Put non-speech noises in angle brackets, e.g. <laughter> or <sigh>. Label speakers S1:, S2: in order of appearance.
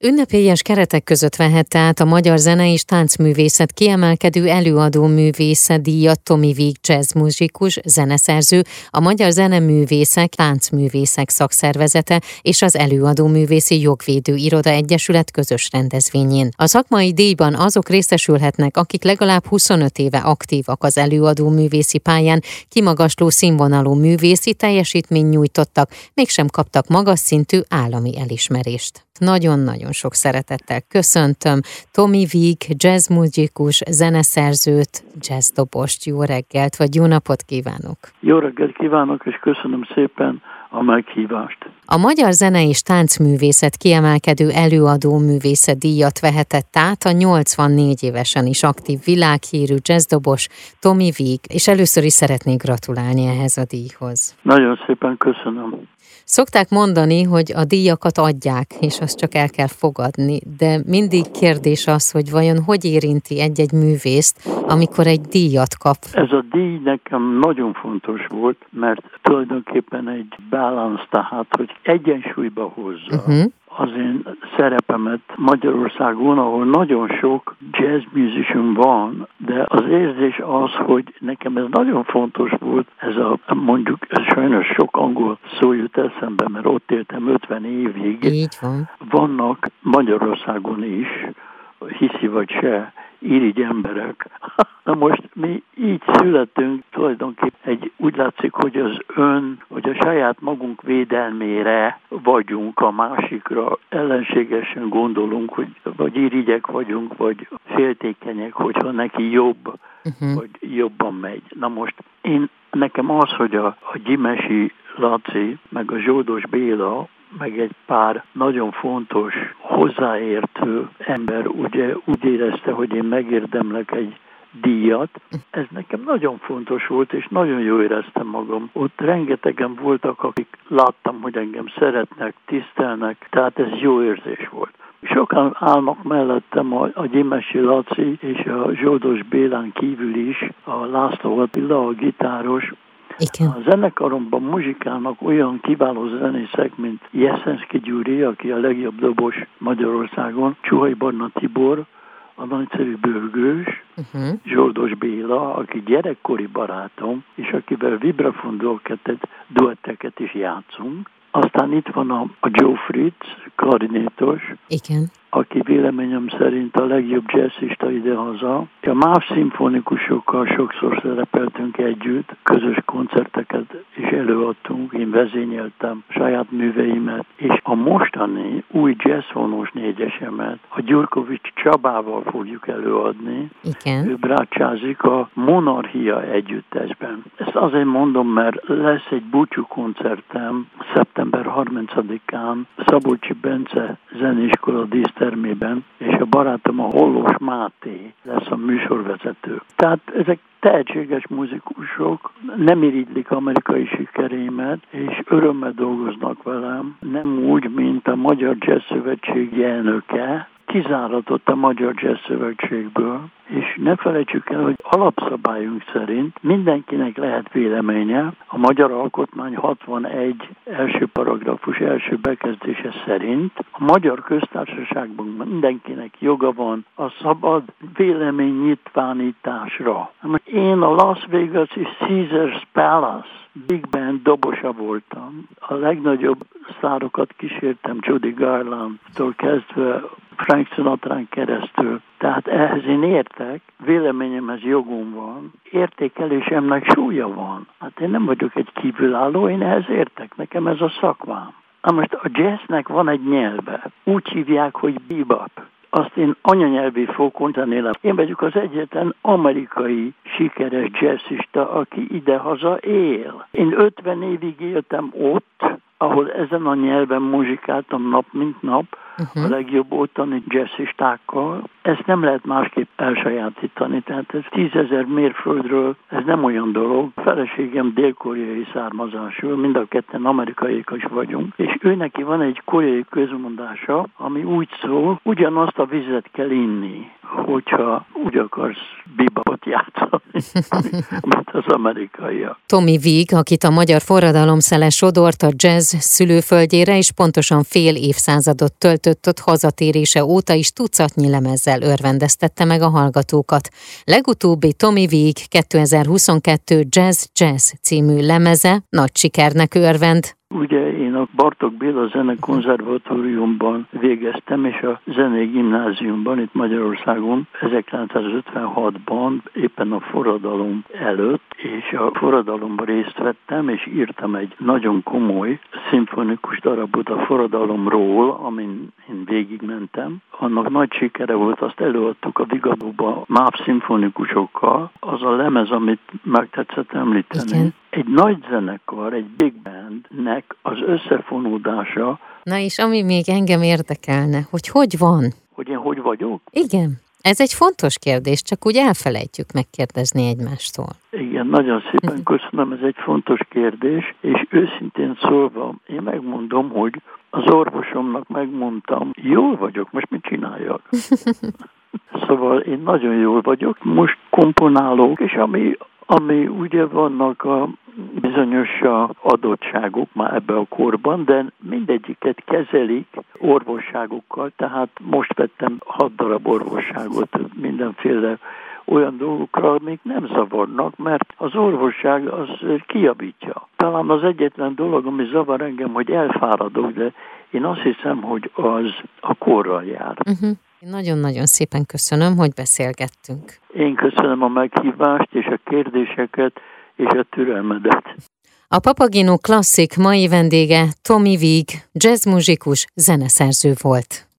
S1: Ünnepélyes keretek között vehette át a Magyar Zene és Táncművészet kiemelkedő előadó művésze díjat Tomi Víg jazzmuzikus, zeneszerző, a Magyar Zeneművészek, Táncművészek szakszervezete és az Előadó Művészi Jogvédő Iroda Egyesület közös rendezvényén. A szakmai díjban azok részesülhetnek, akik legalább 25 éve aktívak az előadó művészi pályán, kimagasló színvonalú művészi teljesítmény nyújtottak, mégsem kaptak magas szintű állami elismerést. Nagyon-nagyon sok szeretettel köszöntöm Tomi Víg, jazzmuzikus, zeneszerzőt, jazzdobost. Jó reggelt, vagy jó napot kívánok!
S2: Jó reggelt kívánok, és köszönöm szépen a meghívást.
S1: A Magyar Zene és Táncművészet kiemelkedő előadó művészet díjat vehetett át a 84 évesen is aktív világhírű jazzdobos Tomi Víg, és először is szeretnék gratulálni ehhez a díjhoz.
S2: Nagyon szépen köszönöm.
S1: Szokták mondani, hogy a díjakat adják, és azt csak el kell fogadni, de mindig kérdés az, hogy vajon hogy érinti egy-egy művészt, amikor egy díjat kap.
S2: Ez a díj nekem nagyon fontos volt, mert tulajdonképpen egy balance, tehát hogy egyensúlyba hozza. Uh-huh az én szerepemet Magyarországon, ahol nagyon sok jazz musician van, de az érzés az, hogy nekem ez nagyon fontos volt, ez a mondjuk ez sajnos sok angol szó jut eszembe, mert ott éltem 50 évig.
S1: Így van.
S2: Vannak Magyarországon is, hiszi vagy se, irigy emberek. <laughs> Na most mi így születünk tulajdonképpen egy, úgy látszik, hogy az ön, hogy a saját magunk védelmére vagyunk a másikra, ellenségesen gondolunk, hogy vagy irigyek vagyunk, vagy féltékenyek, hogyha neki jobb, uh-huh. vagy jobban megy. Na most én nekem az, hogy a, a Gyimesi Laci, meg a Zsoldos Béla, meg egy pár nagyon fontos, hozzáértő ember ugye úgy érezte, hogy én megérdemlek egy díjat. Ez nekem nagyon fontos volt, és nagyon jó éreztem magam. Ott rengetegen voltak, akik láttam, hogy engem szeretnek, tisztelnek, tehát ez jó érzés volt. Sokan állnak mellettem a, a Gyimesi Laci és a Zsoldos Bélán kívül is, a László Attila, a gitáros,
S1: igen.
S2: A zenekaromban muzsikálnak olyan kiváló zenészek, mint Jeszenszki Gyuri, aki a legjobb dobos Magyarországon, Csuhai Barna Tibor, a nagyszerű bőgős, uh-huh. Zsoldos Béla, aki gyerekkori barátom, és akivel vibrafon duetteket is játszunk. Aztán itt van a, a Joe Fritz, klarinétos,
S1: Igen
S2: aki véleményem szerint a legjobb jazzista idehaza. A más szimfonikusokkal sokszor szerepeltünk együtt, közös koncerteket is előadtunk, én vezényeltem saját műveimet, és mostani új jazzfonós négyesemet a Gyurkovics Csabával fogjuk előadni.
S1: Igen.
S2: Ő brácsázik a Monarchia együttesben. Ezt azért mondom, mert lesz egy búcsú koncertem szeptember 30-án Szabolcsi Bence zeneiskola díszter termében, és a barátom a Hollós Máté lesz a műsorvezető. Tehát ezek tehetséges muzikusok, nem irigylik amerikai sikerémet, és örömmel dolgoznak velem, nem úgy, mint a Magyar Jazz Szövetség elnöke, kizáratott a Magyar Jazz Szövetségből, és ne felejtsük el, hogy alapszabályunk szerint mindenkinek lehet véleménye. A Magyar Alkotmány 61 első paragrafus első bekezdése szerint a Magyar Köztársaságban mindenkinek joga van a szabad véleménynyitvánításra. Én a Las Vegas-i Caesars Palace Big Band dobosa voltam. A legnagyobb szárokat kísértem Judy Garland-tól kezdve Frank Sinatra keresztül. Tehát ehhez én értek, véleményemhez jogom van, értékelésemnek súlya van. Hát én nem vagyok egy kívülálló, én ehhez értek, nekem ez a szakmám. Na most a jazznek van egy nyelve, úgy hívják, hogy bebop azt én anyanyelvi fokon tanélem. Én vagyok az egyetlen amerikai sikeres jazzista, aki idehaza él. Én 50 évig éltem ott, ahol ezen a nyelven muzsikáltam nap mint nap, uh-huh. a legjobb ottani jazzistákkal. Ezt nem lehet másképp elsajátítani, tehát ez tízezer mérföldről, ez nem olyan dolog. A feleségem dél-koreai származású, mind a ketten amerikaiak is vagyunk, és ő neki van egy koreai közmondása, ami úgy szól, ugyanazt a vizet kell inni, hogyha úgy akarsz bibabot játszani, <laughs> mint az amerikaiak.
S1: Tommy Vig, akit a magyar forradalom szele sodort a jazz szülőföldjére, és pontosan fél évszázadot tölt kötött hazatérése óta is tucatnyi lemezzel örvendeztette meg a hallgatókat. Legutóbbi Tommy Vig 2022 Jazz Jazz című lemeze nagy sikernek örvend,
S2: Ugye én a Bartok Béla Zenekonzervatóriumban végeztem, és a Zenei Gimnáziumban itt Magyarországon 1956-ban éppen a forradalom előtt, és a forradalomban részt vettem, és írtam egy nagyon komoly szimfonikus darabot a forradalomról, amin én végigmentem. Annak nagy sikere volt, azt előadtuk a Vigadóba MÁV szimfonikusokkal. Az a lemez, amit meg tetszett említeni. Igen egy nagy zenekar, egy big bandnek az összefonódása.
S1: Na és ami még engem érdekelne, hogy hogy van?
S2: Hogy én hogy vagyok?
S1: Igen. Ez egy fontos kérdés, csak úgy elfelejtjük megkérdezni egymástól.
S2: Igen, nagyon szépen köszönöm, ez egy fontos kérdés, és őszintén szólva, én megmondom, hogy az orvosomnak megmondtam, jól vagyok, most mit csináljak? <laughs> Szóval én nagyon jól vagyok, most komponálok, és ami, ami ugye vannak a bizonyos adottságok már ebbe a korban, de mindegyiket kezelik orvosságokkal, tehát most vettem hat darab orvosságot mindenféle olyan dolgokra, amik nem zavarnak, mert az orvosság az kiabítja. Talán az egyetlen dolog, ami zavar engem, hogy elfáradok, de én azt hiszem, hogy az a korral jár. Uh-huh.
S1: Nagyon-nagyon szépen köszönöm, hogy beszélgettünk.
S2: Én köszönöm a meghívást és a kérdéseket és a türelmedet.
S1: A Papagino klasszik mai vendége Tommy Vig, jazzmuzikus, zeneszerző volt.